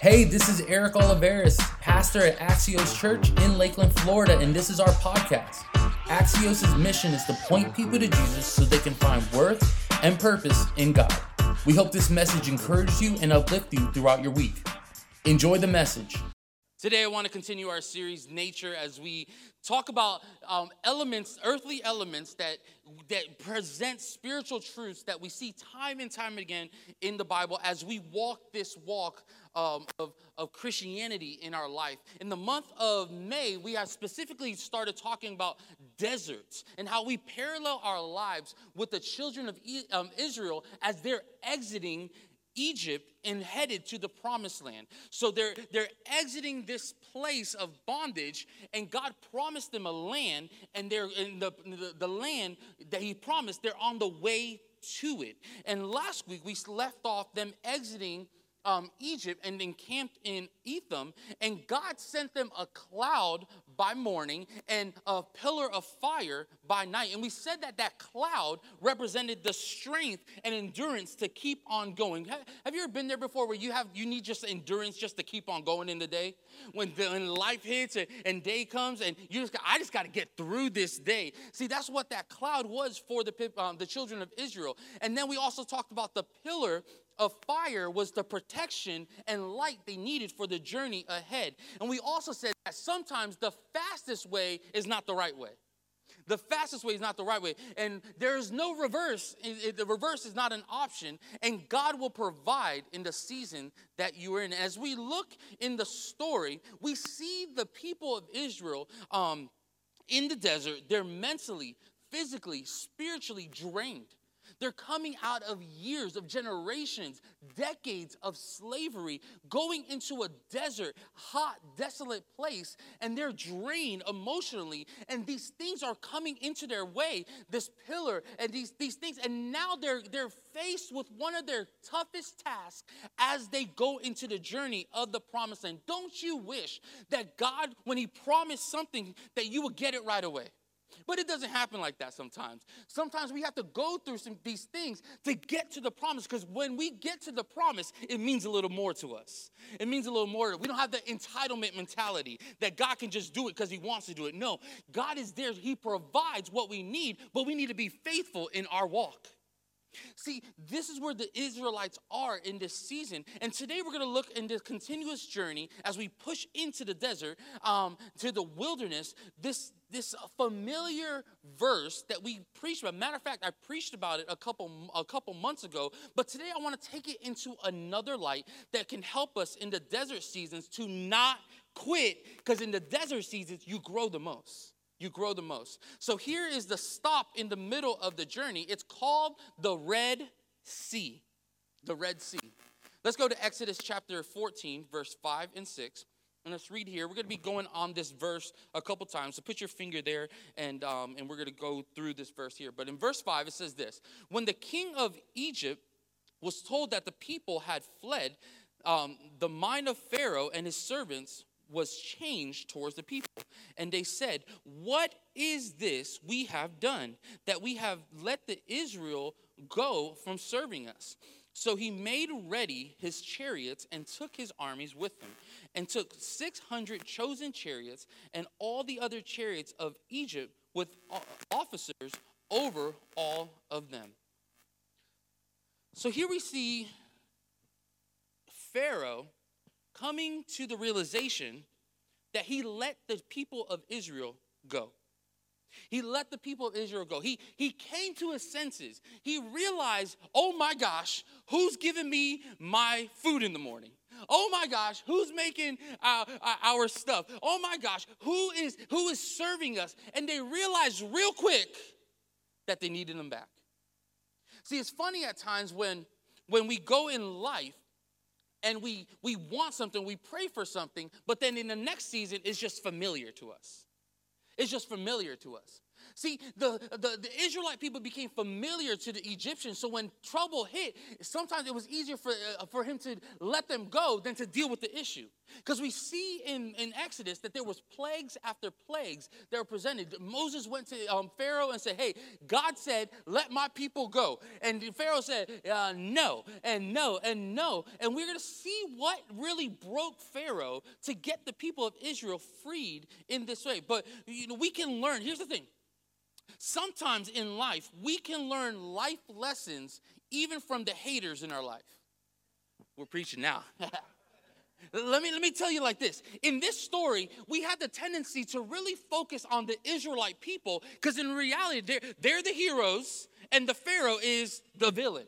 Hey, this is Eric Oliveris, pastor at Axios Church in Lakeland, Florida, and this is our podcast. Axios' mission is to point people to Jesus so they can find worth and purpose in God. We hope this message encourages you and uplifts you throughout your week. Enjoy the message. Today, I want to continue our series, Nature, as we talk about um, elements, earthly elements that, that present spiritual truths that we see time and time again in the Bible as we walk this walk um, of, of Christianity in our life. In the month of May, we have specifically started talking about deserts and how we parallel our lives with the children of um, Israel as they're exiting Egypt and headed to the promised land. So they're they're exiting this place of bondage, and God promised them a land, and they're in the, the, the land that He promised, they're on the way to it. And last week we left off them exiting um, Egypt and encamped in Etham, and God sent them a cloud by morning and a pillar of fire by night. And we said that that cloud represented the strength and endurance to keep on going. Have, you ever been there before where you have you need just endurance just to keep on going in the day? When, the, when life hits and, and day comes and you just I just got to get through this day. See, that's what that cloud was for the um, the children of Israel. And then we also talked about the pillar of fire was the protection and light they needed for the journey ahead. And we also said that sometimes the fastest way is not the right way. The fastest way is not the right way. And there is no reverse. The reverse is not an option. And God will provide in the season that you are in. As we look in the story, we see the people of Israel um, in the desert. They're mentally, physically, spiritually drained. They're coming out of years, of generations, decades of slavery, going into a desert, hot, desolate place, and they're drained emotionally. And these things are coming into their way, this pillar and these, these things. And now they're, they're faced with one of their toughest tasks as they go into the journey of the promised land. Don't you wish that God, when He promised something, that you would get it right away? But it doesn't happen like that sometimes. Sometimes we have to go through some these things to get to the promise because when we get to the promise, it means a little more to us. It means a little more. We don't have the entitlement mentality that God can just do it because he wants to do it. No, God is there. He provides what we need, but we need to be faithful in our walk. See, this is where the Israelites are in this season. And today we're going to look in this continuous journey as we push into the desert, um, to the wilderness, this, this familiar verse that we preached about. Matter of fact, I preached about it a couple, a couple months ago. But today I want to take it into another light that can help us in the desert seasons to not quit, because in the desert seasons, you grow the most you grow the most. So here is the stop in the middle of the journey. It's called the Red Sea. The Red Sea. Let's go to Exodus chapter 14, verse 5 and 6. And let's read here. We're going to be going on this verse a couple times. So put your finger there, and, um, and we're going to go through this verse here. But in verse 5, it says this When the king of Egypt was told that the people had fled, um, the mind of Pharaoh and his servants was changed towards the people. And they said, What is this we have done that we have let the Israel go from serving us? So he made ready his chariots and took his armies with him, and took 600 chosen chariots and all the other chariots of Egypt with officers over all of them. So here we see Pharaoh coming to the realization that he let the people of Israel go. He let the people of Israel go. He, he came to his senses. He realized, oh my gosh, who's giving me my food in the morning? Oh my gosh, who's making our, our stuff? Oh my gosh, who is who is serving us? And they realized real quick that they needed them back. See, it's funny at times when when we go in life and we we want something, we pray for something, but then in the next season it's just familiar to us. It's just familiar to us. See, the, the, the, Israelite people became familiar to the Egyptians. So when trouble hit, sometimes it was easier for, uh, for him to let them go than to deal with the issue. Because we see in, in Exodus that there was plagues after plagues that were presented. Moses went to um, Pharaoh and said, hey, God said, let my people go. And Pharaoh said, uh, no, and no, and no. And we're going to see what really broke Pharaoh to get the people of Israel freed in this way. But you know, we can learn. Here's the thing Sometimes in life, we can learn life lessons even from the haters in our life. We're preaching now. let, me, let me tell you like this. In this story, we had the tendency to really focus on the Israelite people because in reality, they're, they're the heroes and the Pharaoh is the villain.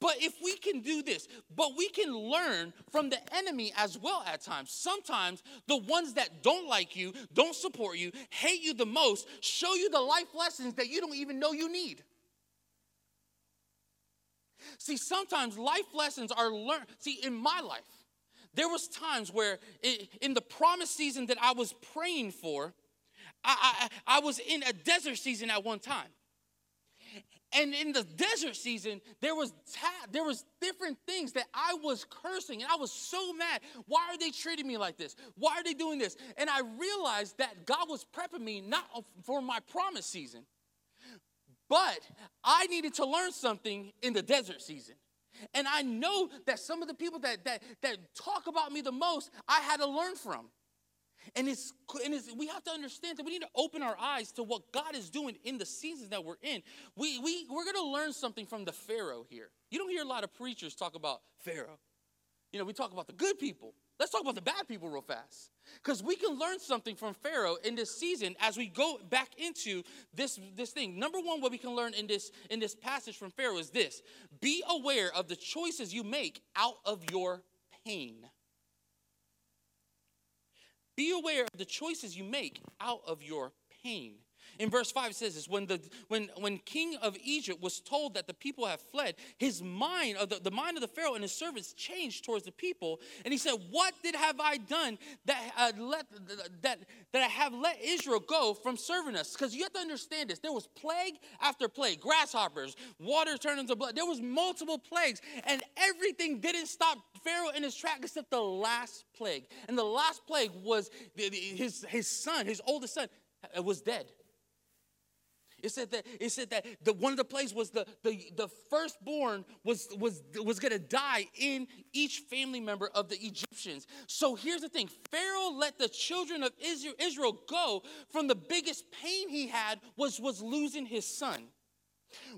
But if we can do this, but we can learn from the enemy as well at times. Sometimes the ones that don't like you, don't support you, hate you the most, show you the life lessons that you don't even know you need. See, sometimes life lessons are learned. See, in my life, there was times where in the promise season that I was praying for, I, I, I was in a desert season at one time. And in the desert season, there was ta- there was different things that I was cursing, and I was so mad. Why are they treating me like this? Why are they doing this? And I realized that God was prepping me not for my promise season, but I needed to learn something in the desert season. And I know that some of the people that that that talk about me the most, I had to learn from. And it's, and it's, we have to understand that we need to open our eyes to what God is doing in the seasons that we're in. We, we, we're going to learn something from the Pharaoh here. You don't hear a lot of preachers talk about Pharaoh. You know, we talk about the good people. Let's talk about the bad people real fast. Because we can learn something from Pharaoh in this season as we go back into this, this thing. Number one, what we can learn in this, in this passage from Pharaoh is this be aware of the choices you make out of your pain. Be aware of the choices you make out of your pain. In verse 5 it says this when the when when king of Egypt was told that the people have fled, his mind of the, the mind of the Pharaoh and his servants changed towards the people, and he said, What did have I done that uh, let that that I have let Israel go from serving us? Because you have to understand this. There was plague after plague, grasshoppers, water turned into blood. There was multiple plagues, and everything didn't stop Pharaoh in his track except the last plague. And the last plague was his, his son, his oldest son, uh, was dead. It said that it said that the one of the plagues was the the, the firstborn was was was gonna die in each family member of the Egyptians. So here's the thing: Pharaoh let the children of Israel, Israel go from the biggest pain he had was was losing his son.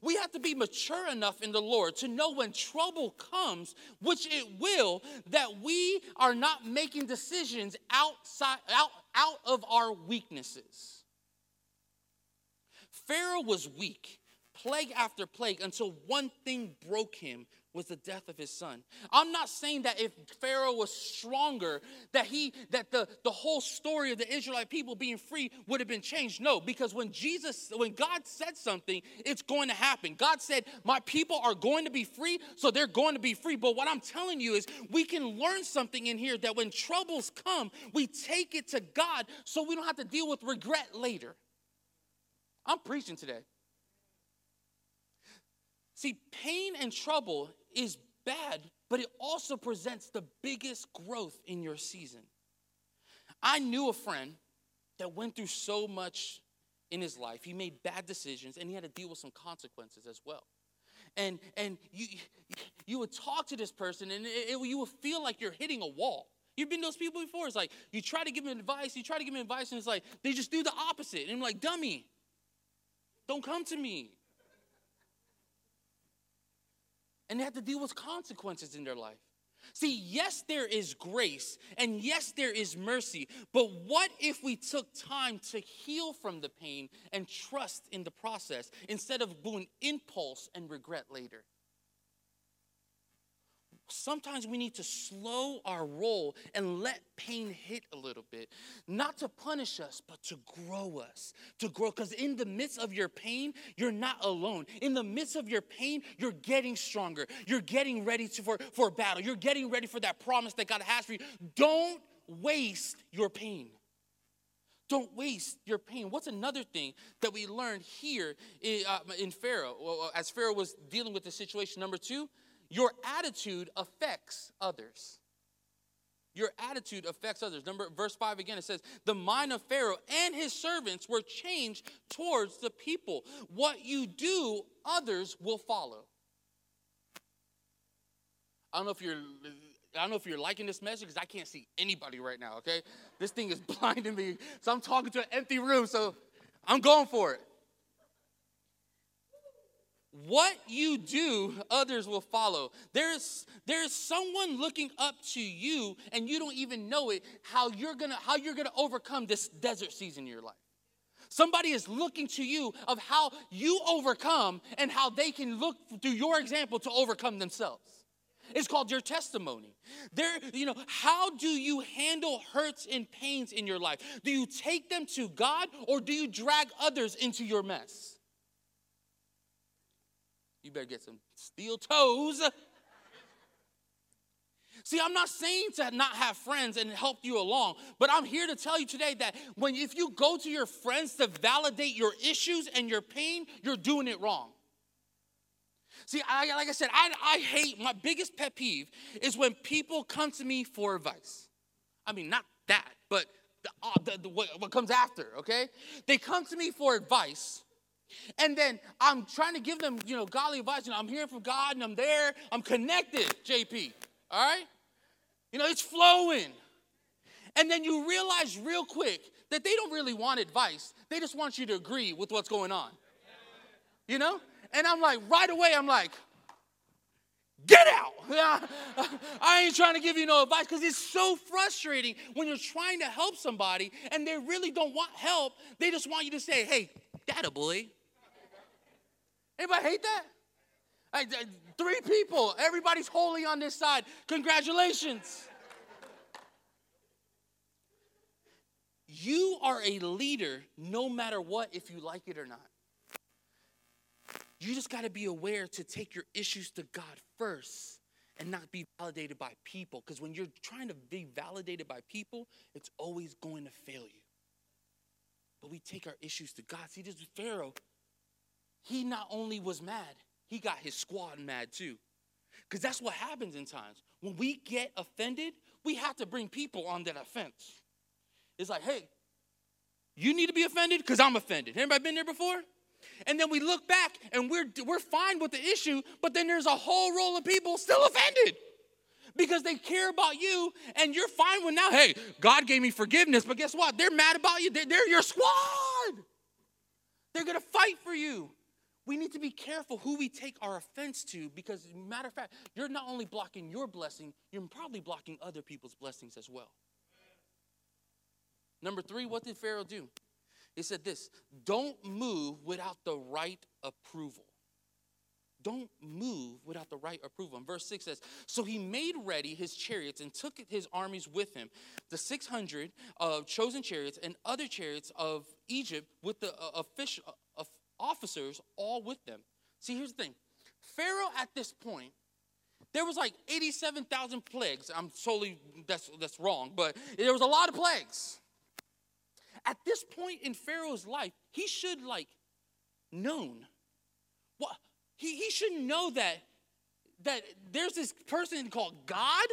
We have to be mature enough in the Lord to know when trouble comes, which it will, that we are not making decisions outside out, out of our weaknesses. Pharaoh was weak, plague after plague, until one thing broke him was the death of his son. I'm not saying that if Pharaoh was stronger, that he that the, the whole story of the Israelite people being free would have been changed. No, because when Jesus, when God said something, it's going to happen. God said, My people are going to be free, so they're going to be free. But what I'm telling you is we can learn something in here that when troubles come, we take it to God so we don't have to deal with regret later. I'm preaching today. See, pain and trouble is bad, but it also presents the biggest growth in your season. I knew a friend that went through so much in his life. He made bad decisions and he had to deal with some consequences as well. And and you you would talk to this person and it, it, you would feel like you're hitting a wall. You've been those people before. It's like you try to give them advice, you try to give them advice, and it's like they just do the opposite. And I'm like, dummy, don't come to me. And they have to deal with consequences in their life. See, yes, there is grace and yes, there is mercy, but what if we took time to heal from the pain and trust in the process instead of doing impulse and regret later? Sometimes we need to slow our roll and let pain hit a little bit. Not to punish us, but to grow us. To grow. Because in the midst of your pain, you're not alone. In the midst of your pain, you're getting stronger. You're getting ready to, for, for battle. You're getting ready for that promise that God has for you. Don't waste your pain. Don't waste your pain. What's another thing that we learned here in, uh, in Pharaoh, as Pharaoh was dealing with the situation? Number two, your attitude affects others. Your attitude affects others. Number verse 5 again it says, "The mind of Pharaoh and his servants were changed towards the people. What you do, others will follow." I don't know if you're I don't know if you're liking this message because I can't see anybody right now, okay? This thing is blinding me. So I'm talking to an empty room, so I'm going for it. What you do, others will follow. There's there's someone looking up to you, and you don't even know it, how you're gonna how you're gonna overcome this desert season in your life. Somebody is looking to you of how you overcome and how they can look through your example to overcome themselves. It's called your testimony. There, you know, how do you handle hurts and pains in your life? Do you take them to God or do you drag others into your mess? You better get some steel toes. See, I'm not saying to not have friends and help you along, but I'm here to tell you today that when if you go to your friends to validate your issues and your pain, you're doing it wrong. See, I, like I said, I, I hate my biggest pet peeve is when people come to me for advice. I mean, not that, but the, uh, the, the, what, what comes after, okay? They come to me for advice and then I'm trying to give them, you know, godly advice. You know, I'm hearing from God and I'm there. I'm connected, JP. All right? You know, it's flowing. And then you realize real quick that they don't really want advice. They just want you to agree with what's going on. You know? And I'm like, right away, I'm like, get out. I ain't trying to give you no advice because it's so frustrating when you're trying to help somebody and they really don't want help. They just want you to say, hey, data boy, Anybody hate that? three people, everybody's holy on this side. Congratulations. You are a leader no matter what, if you like it or not. You just got to be aware to take your issues to God first and not be validated by people. Because when you're trying to be validated by people, it's always going to fail you. But we take our issues to God. See, this is Pharaoh he not only was mad, he got his squad mad too. Because that's what happens in times. When we get offended, we have to bring people on that offense. It's like, hey, you need to be offended because I'm offended. Anybody been there before? And then we look back and we're, we're fine with the issue, but then there's a whole roll of people still offended because they care about you and you're fine with now, hey, God gave me forgiveness, but guess what? They're mad about you. They're, they're your squad. They're going to fight for you we need to be careful who we take our offense to because, matter of fact, you're not only blocking your blessing, you're probably blocking other people's blessings as well. Number three, what did Pharaoh do? He said this don't move without the right approval. Don't move without the right approval. And verse 6 says, So he made ready his chariots and took his armies with him, the 600 of chosen chariots and other chariots of Egypt with the uh, official, officers all with them. See, here's the thing Pharaoh at this point, there was like 87,000 plagues. I'm totally, that's, that's wrong, but there was a lot of plagues. At this point in Pharaoh's life, he should like known. What he, he should know that that there's this person called God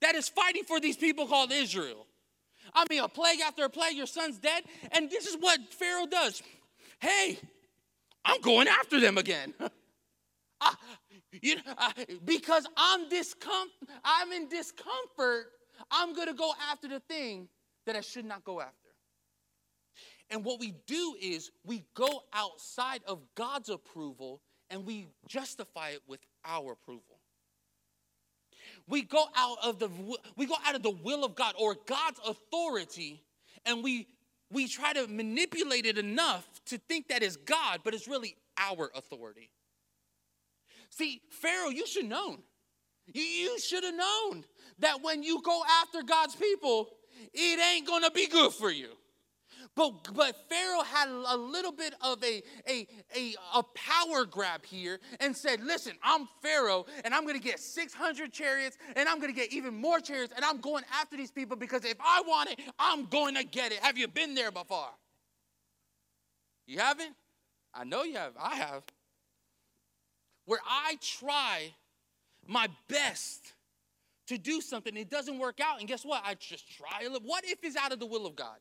that is fighting for these people called Israel. I mean, a plague after a plague, your son's dead. And this is what Pharaoh does. Hey, I'm going after them again. I, you know, I, because I'm discom- I'm in discomfort, I'm going to go after the thing that I should not go after. And what we do is we go outside of God's approval and we justify it with our approval. We go out of the we go out of the will of God or God's authority and we we try to manipulate it enough to think that is God, but it's really our authority. See, Pharaoh, you should have known. You should have known that when you go after God's people, it ain't gonna be good for you. But, but Pharaoh had a little bit of a, a, a, a power grab here and said, Listen, I'm Pharaoh and I'm gonna get 600 chariots and I'm gonna get even more chariots and I'm going after these people because if I want it, I'm going to get it. Have you been there before? You haven't? I know you have. I have. Where I try my best to do something, it doesn't work out, and guess what? I just try. What if it's out of the will of God?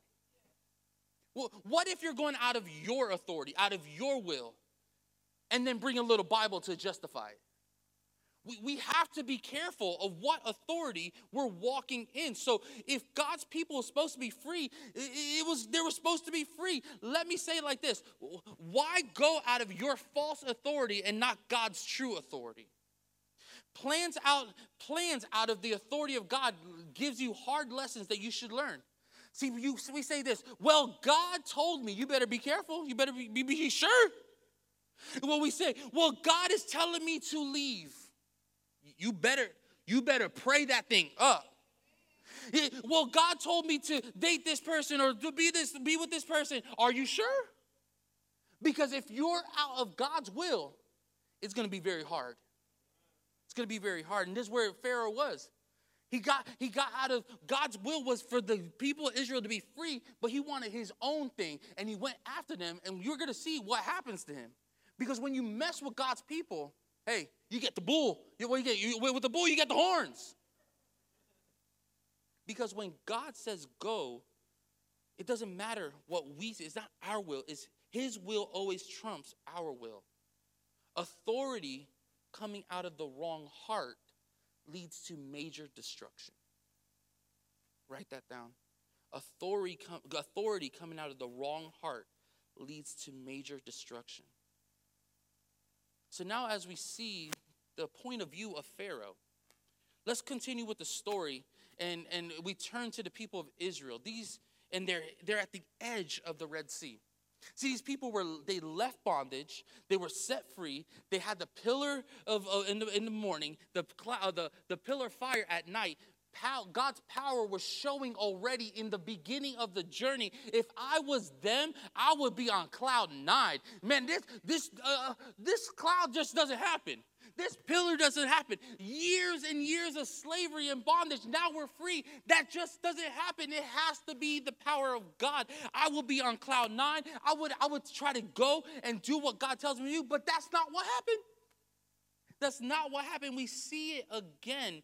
Well, what if you're going out of your authority, out of your will, and then bring a little Bible to justify it? We, we have to be careful of what authority we're walking in. So if God's people are supposed to be free, it, it was they were supposed to be free. Let me say it like this: Why go out of your false authority and not God's true authority? Plans out plans out of the authority of God gives you hard lessons that you should learn. See, you, we say this, well, God told me, you better be careful, you better be, be, be sure. Well, we say, well, God is telling me to leave. You better, you better pray that thing up. well, God told me to date this person or to be this, be with this person. Are you sure? Because if you're out of God's will, it's going to be very hard. It's going to be very hard. And this is where Pharaoh was. He got, he got out of God's will was for the people of Israel to be free, but he wanted his own thing and he went after them. And you're going to see what happens to him. Because when you mess with God's people, hey, you get the bull. You, what you get? You, with the bull, you get the horns. Because when God says go, it doesn't matter what we say. It's not our will. It's his will always trumps our will. Authority coming out of the wrong heart leads to major destruction. Write that down. Authority, com- authority coming out of the wrong heart leads to major destruction. So now, as we see the point of view of Pharaoh, let's continue with the story and, and we turn to the people of Israel. These, and they're, they're at the edge of the Red Sea. See, these people were, they left bondage, they were set free, they had the pillar of, uh, in, the, in the morning, the, cloud, uh, the, the pillar fire at night. Pow, God's power was showing already in the beginning of the journey. If I was them, I would be on cloud nine. Man, this this uh, this cloud just doesn't happen. This pillar doesn't happen. Years and years of slavery and bondage. Now we're free. That just doesn't happen. It has to be the power of God. I will be on cloud nine. I would, I would try to go and do what God tells me to do, but that's not what happened. That's not what happened. We see it again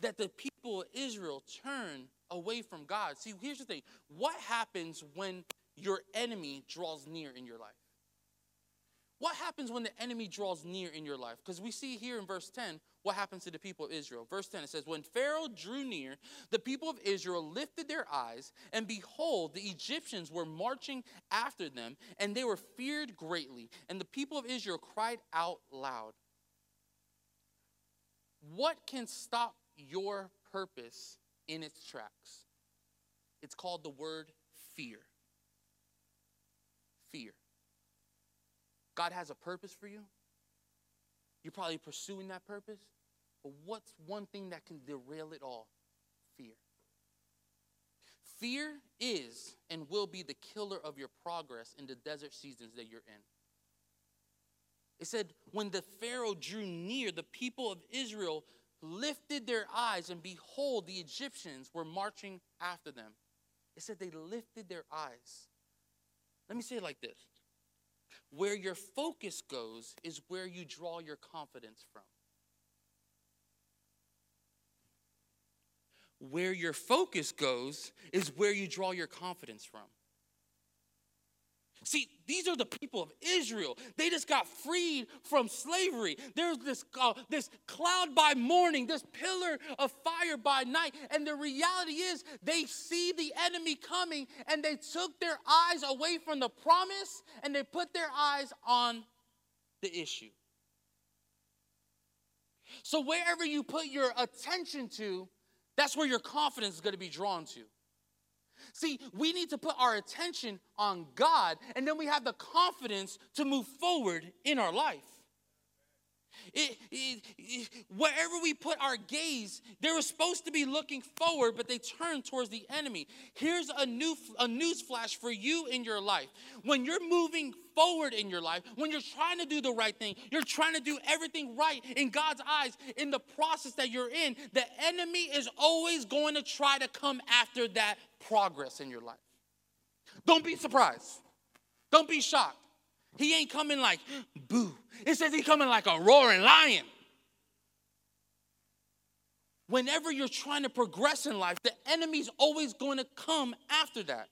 that the people of Israel turn away from God. See, here's the thing what happens when your enemy draws near in your life? What happens when the enemy draws near in your life? Because we see here in verse 10 what happens to the people of Israel. Verse 10 it says, When Pharaoh drew near, the people of Israel lifted their eyes, and behold, the Egyptians were marching after them, and they were feared greatly. And the people of Israel cried out loud. What can stop your purpose in its tracks? It's called the word fear. Fear. God has a purpose for you. You're probably pursuing that purpose. But what's one thing that can derail it all? Fear. Fear is and will be the killer of your progress in the desert seasons that you're in. It said, when the Pharaoh drew near, the people of Israel lifted their eyes, and behold, the Egyptians were marching after them. It said they lifted their eyes. Let me say it like this where your focus goes is where you draw your confidence from. Where your focus goes is where you draw your confidence from. See, these are the people of Israel. They just got freed from slavery. There's this, uh, this cloud by morning, this pillar of fire by night. And the reality is, they see the enemy coming and they took their eyes away from the promise and they put their eyes on the issue. So, wherever you put your attention to, that's where your confidence is going to be drawn to. See, we need to put our attention on God, and then we have the confidence to move forward in our life. It, it, it, wherever we put our gaze, they were supposed to be looking forward, but they turned towards the enemy. Here's a new a news flash for you in your life. When you're moving forward in your life, when you're trying to do the right thing, you're trying to do everything right in God's eyes, in the process that you're in, the enemy is always going to try to come after that progress in your life. Don't be surprised. Don't be shocked. He ain't coming like boo. It says he's coming like a roaring lion. Whenever you're trying to progress in life, the enemy's always going to come after that.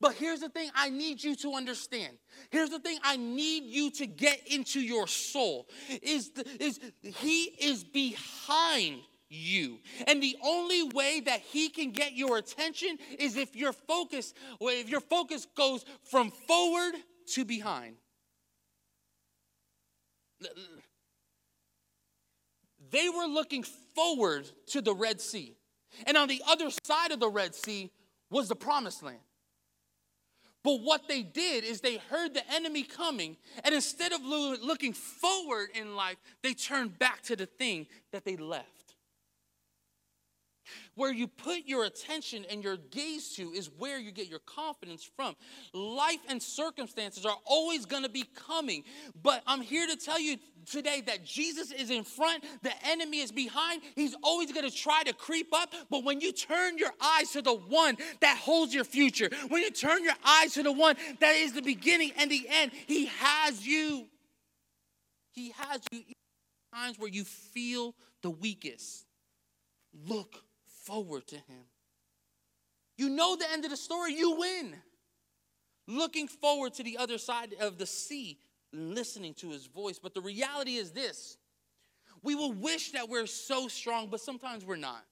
But here's the thing I need you to understand. Here's the thing I need you to get into your soul is, the, is he is behind you. And the only way that he can get your attention is if your focus, if your focus goes from forward to behind. They were looking forward to the Red Sea. And on the other side of the Red Sea was the promised land. But what they did is they heard the enemy coming, and instead of looking forward in life, they turned back to the thing that they left. Where you put your attention and your gaze to is where you get your confidence from. Life and circumstances are always going to be coming, but I'm here to tell you today that Jesus is in front, the enemy is behind. He's always going to try to creep up, but when you turn your eyes to the one that holds your future, when you turn your eyes to the one that is the beginning and the end, he has you. He has you times where you feel the weakest. Look forward to Him. You know the end of the story, you win. Looking forward to the other side of the sea, listening to His voice. But the reality is this we will wish that we're so strong, but sometimes we're not.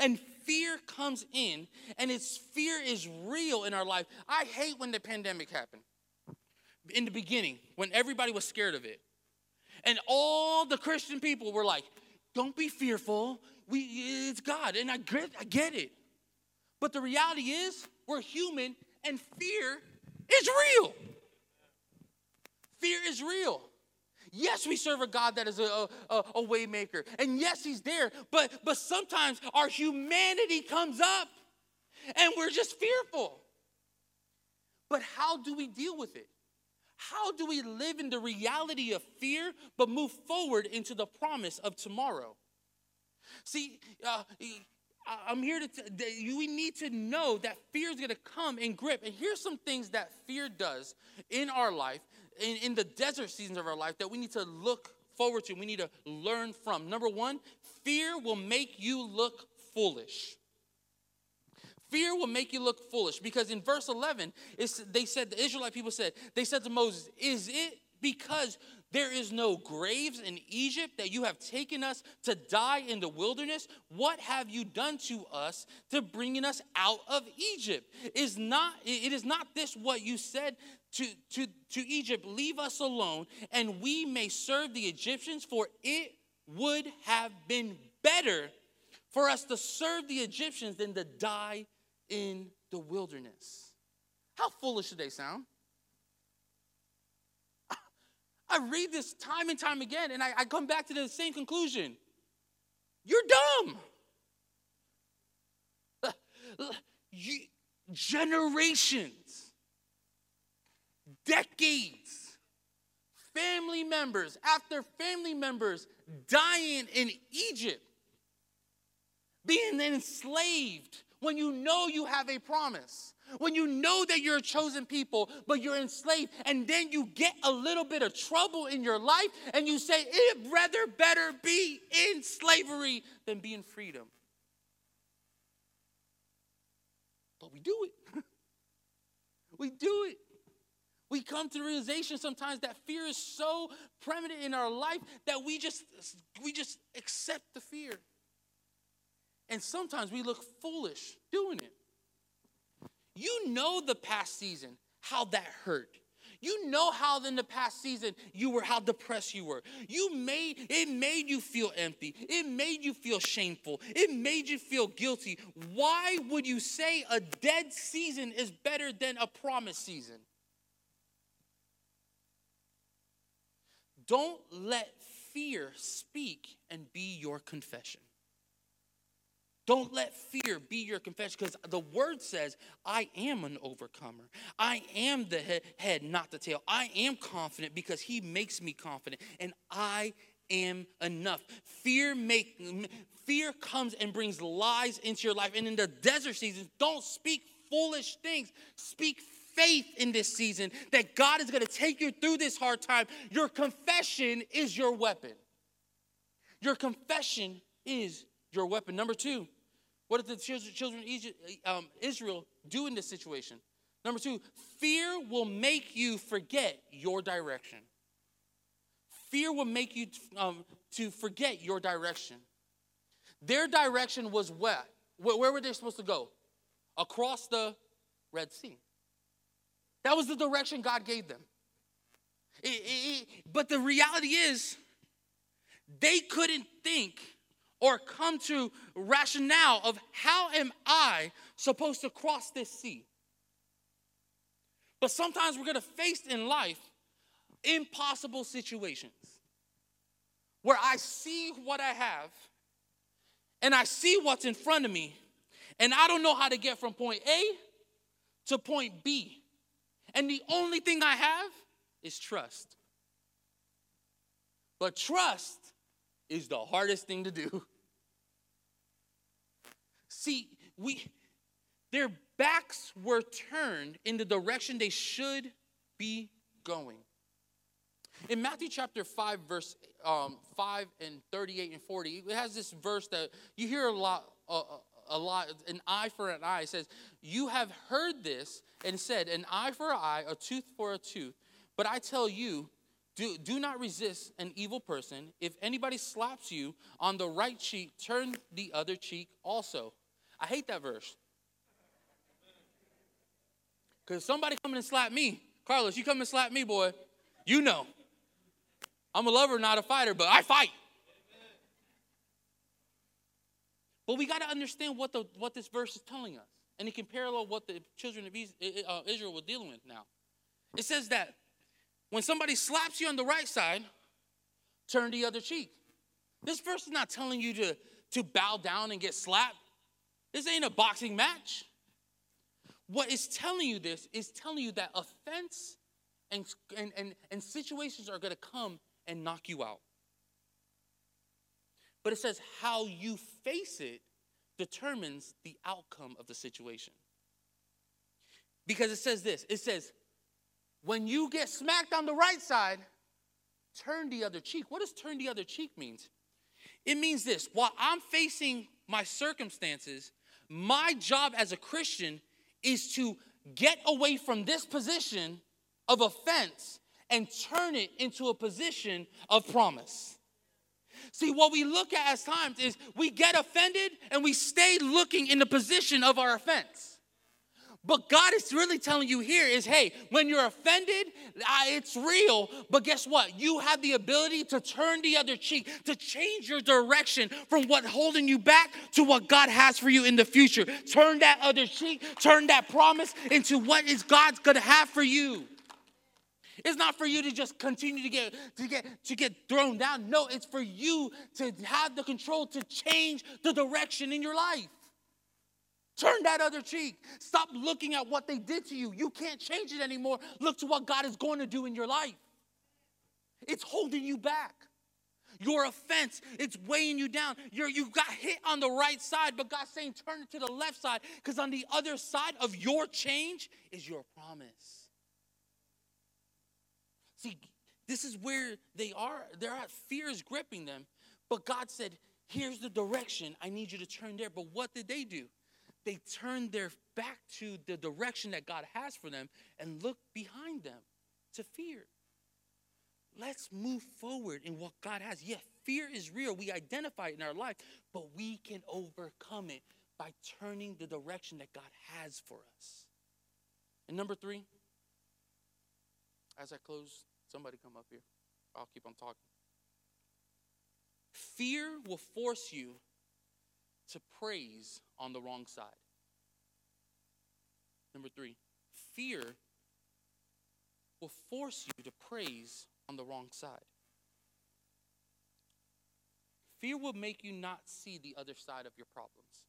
And fear comes in, and its fear is real in our life. I hate when the pandemic happened in the beginning, when everybody was scared of it. And all the Christian people were like, don't be fearful we it's God, and I get, I get it. But the reality is, we're human, and fear is real. Fear is real. Yes, we serve a God that is a, a, a waymaker. And yes, he's there. But but sometimes our humanity comes up and we're just fearful. But how do we deal with it? How do we live in the reality of fear but move forward into the promise of tomorrow? See, uh, I'm here to, t- we need to know that fear is going to come and grip. And here's some things that fear does in our life, in, in the desert seasons of our life, that we need to look forward to, we need to learn from. Number one, fear will make you look foolish. Fear will make you look foolish because in verse 11, they said, the Israelite people said, they said to Moses, Is it because there is no graves in Egypt that you have taken us to die in the wilderness. What have you done to us to bringing us out of Egypt? Is not it is not this what you said to, to, to Egypt, leave us alone, and we may serve the Egyptians, for it would have been better for us to serve the Egyptians than to die in the wilderness. How foolish do they sound? I read this time and time again, and I, I come back to the same conclusion. You're dumb. You, generations, decades, family members after family members dying in Egypt, being enslaved when you know you have a promise when you know that you're a chosen people, but you're enslaved, and then you get a little bit of trouble in your life, and you say, it rather better be in slavery than be in freedom. But we do it. we do it. We come to the realization sometimes that fear is so prevalent in our life that we just we just accept the fear. And sometimes we look foolish doing it. You know the past season, how that hurt. You know how in the past season you were, how depressed you were. You made it made you feel empty. It made you feel shameful. It made you feel guilty. Why would you say a dead season is better than a promised season? Don't let fear speak and be your confession. Don't let fear be your confession because the word says, I am an overcomer. I am the head, not the tail. I am confident because he makes me confident, and I am enough. Fear make fear comes and brings lies into your life. And in the desert seasons, don't speak foolish things. Speak faith in this season that God is going to take you through this hard time. Your confession is your weapon. Your confession is your weapon. Number two, what did the children of um, Israel do in this situation? Number two, fear will make you forget your direction. Fear will make you um, to forget your direction. Their direction was what? Where were they supposed to go? Across the Red Sea. That was the direction God gave them. It, it, it, but the reality is, they couldn't think or come to rationale of how am I supposed to cross this sea? But sometimes we're going to face in life impossible situations where I see what I have and I see what's in front of me and I don't know how to get from point A to point B. And the only thing I have is trust. But trust is the hardest thing to do. See, we their backs were turned in the direction they should be going. In Matthew chapter 5, verse um, 5 and 38 and 40, it has this verse that you hear a lot, uh, a lot, an eye for an eye. It says, You have heard this and said, An eye for an eye, a tooth for a tooth. But I tell you, do, do not resist an evil person. If anybody slaps you on the right cheek, turn the other cheek also. I hate that verse. Because somebody coming and slap me. Carlos, you come and slap me, boy. You know. I'm a lover, not a fighter, but I fight. But we got to understand what, the, what this verse is telling us. And it can parallel what the children of uh, Israel were dealing with now. It says that when somebody slaps you on the right side, turn the other cheek. This verse is not telling you to, to bow down and get slapped. This ain't a boxing match. What is telling you this is telling you that offense and, and, and, and situations are going to come and knock you out. But it says how you face it determines the outcome of the situation. Because it says this it says, when you get smacked on the right side, turn the other cheek. What does turn the other cheek means? It means this while I'm facing my circumstances, my job as a Christian is to get away from this position of offense and turn it into a position of promise. See, what we look at as times is we get offended and we stay looking in the position of our offense. But God is really telling you here is hey, when you're offended, it's real. But guess what? You have the ability to turn the other cheek, to change your direction from what holding you back to what God has for you in the future. Turn that other cheek, turn that promise into what is God's gonna have for you. It's not for you to just continue to get to get to get thrown down. No, it's for you to have the control to change the direction in your life. Turn that other cheek. Stop looking at what they did to you. You can't change it anymore. Look to what God is going to do in your life. It's holding you back. Your offense, it's weighing you down. You're, you got hit on the right side, but God's saying turn it to the left side because on the other side of your change is your promise. See, this is where they are. They're at fear is gripping them. But God said, here's the direction. I need you to turn there. But what did they do? They turn their back to the direction that God has for them and look behind them to fear. Let's move forward in what God has. Yeah, fear is real. We identify it in our life, but we can overcome it by turning the direction that God has for us. And number three, as I close, somebody come up here. I'll keep on talking. Fear will force you to praise on the wrong side. Number three, fear will force you to praise on the wrong side. Fear will make you not see the other side of your problems.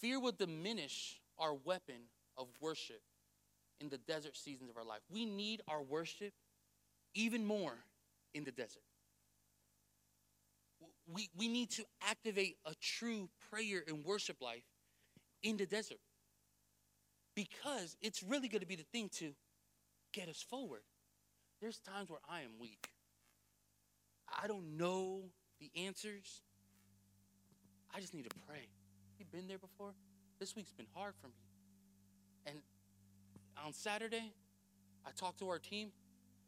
Fear will diminish our weapon of worship in the desert seasons of our life. We need our worship even more in the desert. We, we need to activate a true prayer and worship life in the desert because it's really going to be the thing to get us forward. There's times where I am weak. I don't know the answers. I just need to pray. You been there before? This week's been hard for me. And on Saturday, I talked to our team,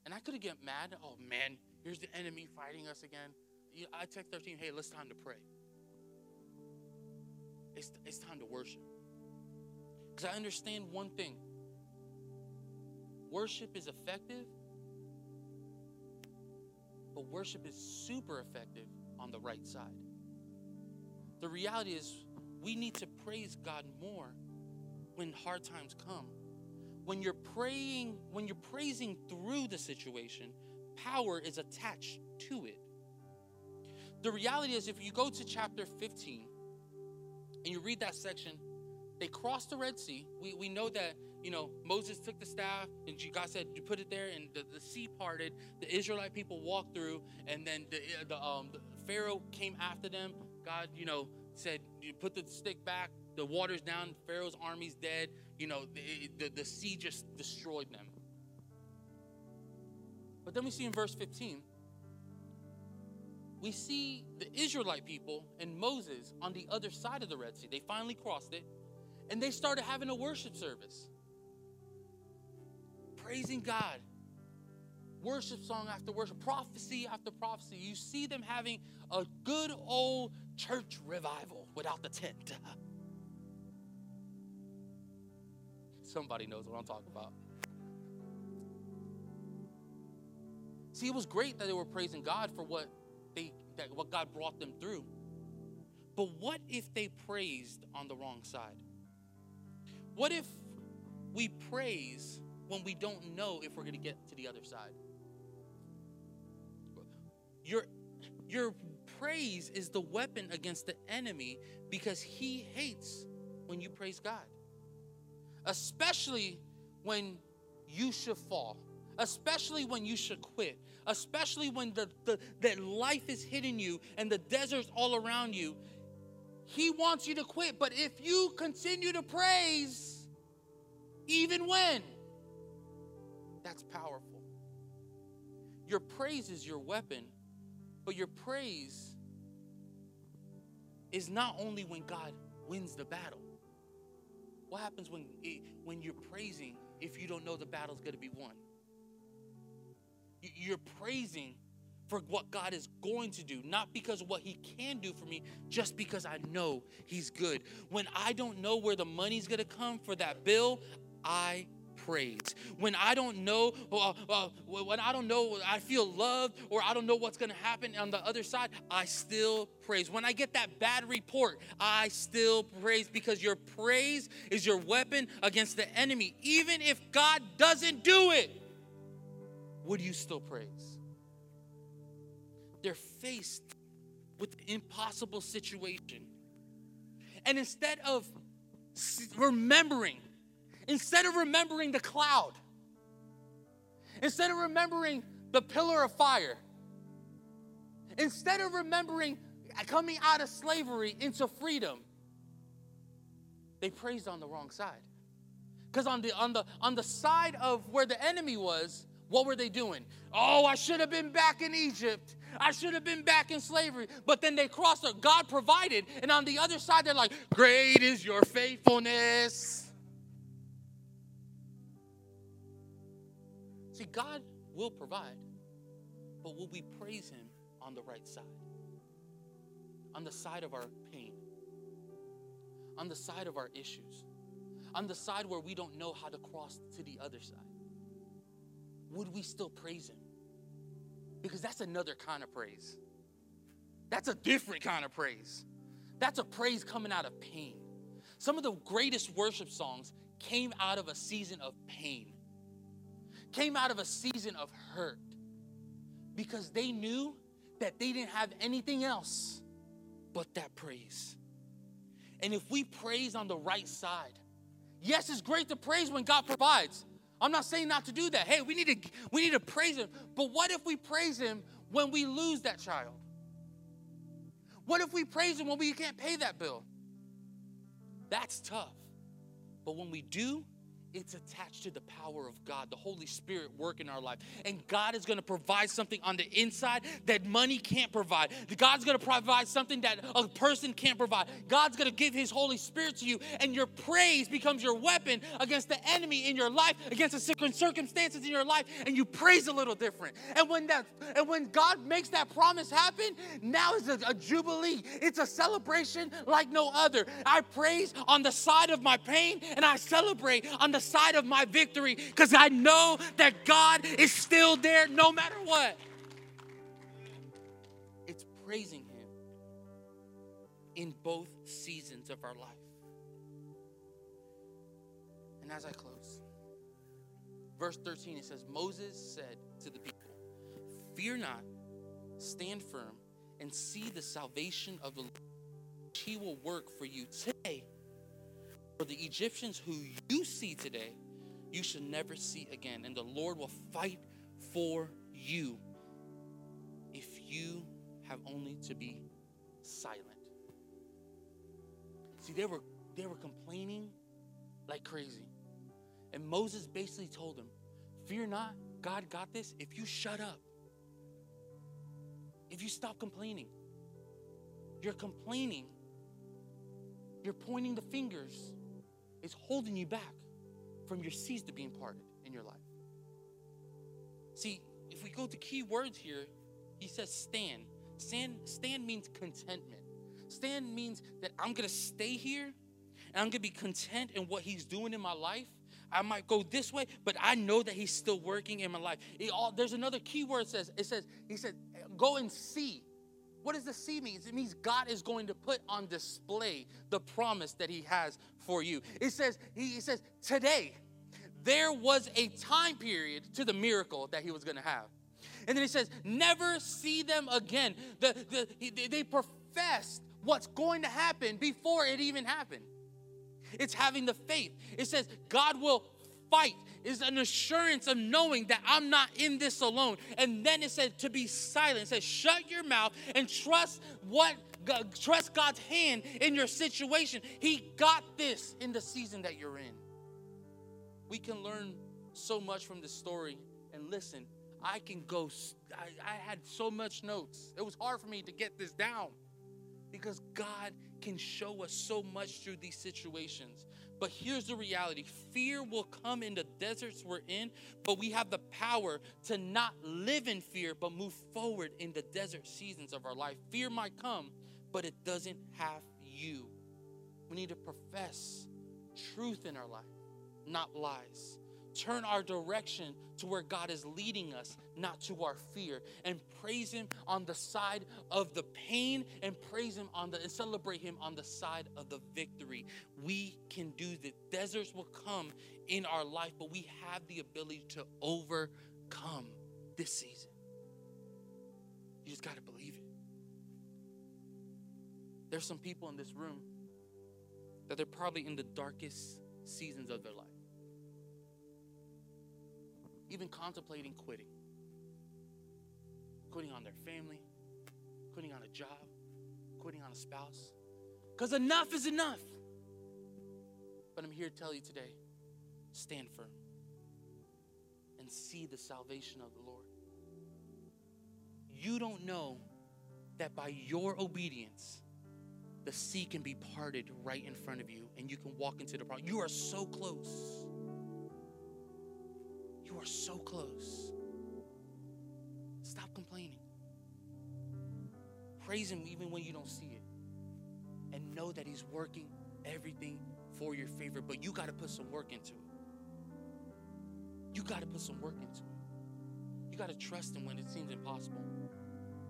and I could have get mad. Oh man, here's the enemy fighting us again. I text our team, hey, let's time to pray. It's, it's time to worship. Because I understand one thing worship is effective, but worship is super effective on the right side. The reality is, we need to praise God more when hard times come. When you're praying, when you're praising through the situation, power is attached to it. The reality is, if you go to chapter 15 and you read that section, they crossed the Red Sea. We, we know that, you know, Moses took the staff and God said, you put it there, and the, the sea parted. The Israelite people walked through, and then the, the, um, the Pharaoh came after them. God, you know, said, you put the stick back, the water's down, Pharaoh's army's dead. You know, the, the, the sea just destroyed them. But then we see in verse 15, we see the Israelite people and Moses on the other side of the Red Sea. They finally crossed it and they started having a worship service, praising God. Worship song after worship, prophecy after prophecy. You see them having a good old church revival without the tent. Somebody knows what I'm talking about. See, it was great that they were praising God for what that what God brought them through. But what if they praised on the wrong side? What if we praise when we don't know if we're going to get to the other side? Your your praise is the weapon against the enemy because he hates when you praise God. Especially when you should fall especially when you should quit, especially when the, the, that life is hitting you and the desert's all around you. He wants you to quit, but if you continue to praise, even when, that's powerful. Your praise is your weapon, but your praise is not only when God wins the battle. What happens when, when you're praising if you don't know the battle's going to be won? You're praising for what God is going to do, not because of what He can do for me, just because I know He's good. When I don't know where the money's gonna come for that bill, I praise. When I don't know, uh, uh, when I don't know, I feel loved or I don't know what's to happen on the other side, I still praise. When I get that bad report, I still praise because your praise is your weapon against the enemy, even if God doesn't do it would you still praise? They're faced with the impossible situation. And instead of remembering, instead of remembering the cloud, instead of remembering the pillar of fire, instead of remembering coming out of slavery into freedom, they praised on the wrong side. Because on the on the on the side of where the enemy was, what were they doing? Oh, I should have been back in Egypt. I should have been back in slavery. But then they crossed. God provided. And on the other side, they're like, Great is your faithfulness. See, God will provide, but will we praise Him on the right side? On the side of our pain, on the side of our issues, on the side where we don't know how to cross to the other side would we still praise Him? Because that's another kind of praise. That's a different kind of praise. That's a praise coming out of pain. Some of the greatest worship songs came out of a season of pain, came out of a season of hurt, because they knew that they didn't have anything else but that praise. And if we praise on the right side, yes, it's great to praise when God provides. I'm not saying not to do that. Hey, we need to we need to praise him. But what if we praise him when we lose that child? What if we praise him when we can't pay that bill? That's tough. But when we do, it's attached to the power of God, the Holy Spirit work in our life. And God is going to provide something on the inside that money can't provide. God's going to provide something that a person can't provide. God's going to give His Holy Spirit to you, and your praise becomes your weapon against the enemy in your life, against the circumstances in your life, and you praise a little different. And when that, and when God makes that promise happen, now is a, a jubilee. It's a celebration like no other. I praise on the side of my pain, and I celebrate on the side of my victory because I know that God is still there no matter what. It's praising Him in both seasons of our life. And as I close, verse 13 it says, Moses said to the people, Fear not, stand firm, and see the salvation of the Lord. He will work for you today for the Egyptians who you see today, you should never see again. And the Lord will fight for you if you have only to be silent. See, they were they were complaining like crazy. And Moses basically told them, Fear not, God got this if you shut up. If you stop complaining. You're complaining. You're pointing the fingers is holding you back from your seas to being parted in your life. See, if we go to key words here, he says stand. Stand, stand means contentment. Stand means that I'm gonna stay here and I'm gonna be content in what he's doing in my life. I might go this way, but I know that he's still working in my life. All, there's another key word says, it says, he said, go and see. What does the see mean? It means God is going to put on display the promise that He has for you. It says, He says, today, there was a time period to the miracle that He was going to have. And then He says, never see them again. The, the, they professed what's going to happen before it even happened. It's having the faith. It says, God will fight is an assurance of knowing that I'm not in this alone. And then it said to be silent. It says, shut your mouth and trust what trust God's hand in your situation. He got this in the season that you're in. We can learn so much from this story. And listen, I can go, I, I had so much notes. It was hard for me to get this down because God can show us so much through these situations. But here's the reality fear will come in the deserts we're in, but we have the power to not live in fear, but move forward in the desert seasons of our life. Fear might come, but it doesn't have you. We need to profess truth in our life, not lies turn our direction to where God is leading us, not to our fear, and praise Him on the side of the pain and praise Him on the and celebrate Him on the side of the victory. We can do the deserts will come in our life, but we have the ability to overcome this season. You just got to believe it. There's some people in this room that they're probably in the darkest seasons of their life even contemplating quitting. Quitting on their family, quitting on a job, quitting on a spouse. Because enough is enough. But I'm here to tell you today stand firm and see the salvation of the Lord. You don't know that by your obedience, the sea can be parted right in front of you and you can walk into the promise. You are so close. You are so close. Stop complaining. Praise Him even when you don't see it. And know that He's working everything for your favor, but you got to put some work into it. You got to put some work into it. You got to trust Him when it seems impossible.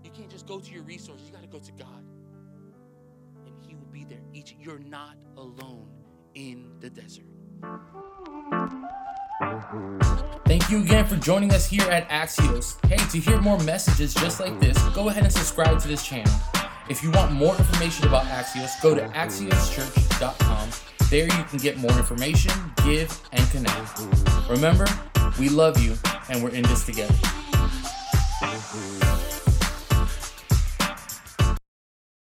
You can't just go to your resources, you got to go to God. And He will be there. Each you're not alone in the desert. Thank you again for joining us here at Axios. Hey, to hear more messages just like this, go ahead and subscribe to this channel. If you want more information about Axios, go to axioschurch.com. There you can get more information, give, and connect. Remember, we love you and we're in this together.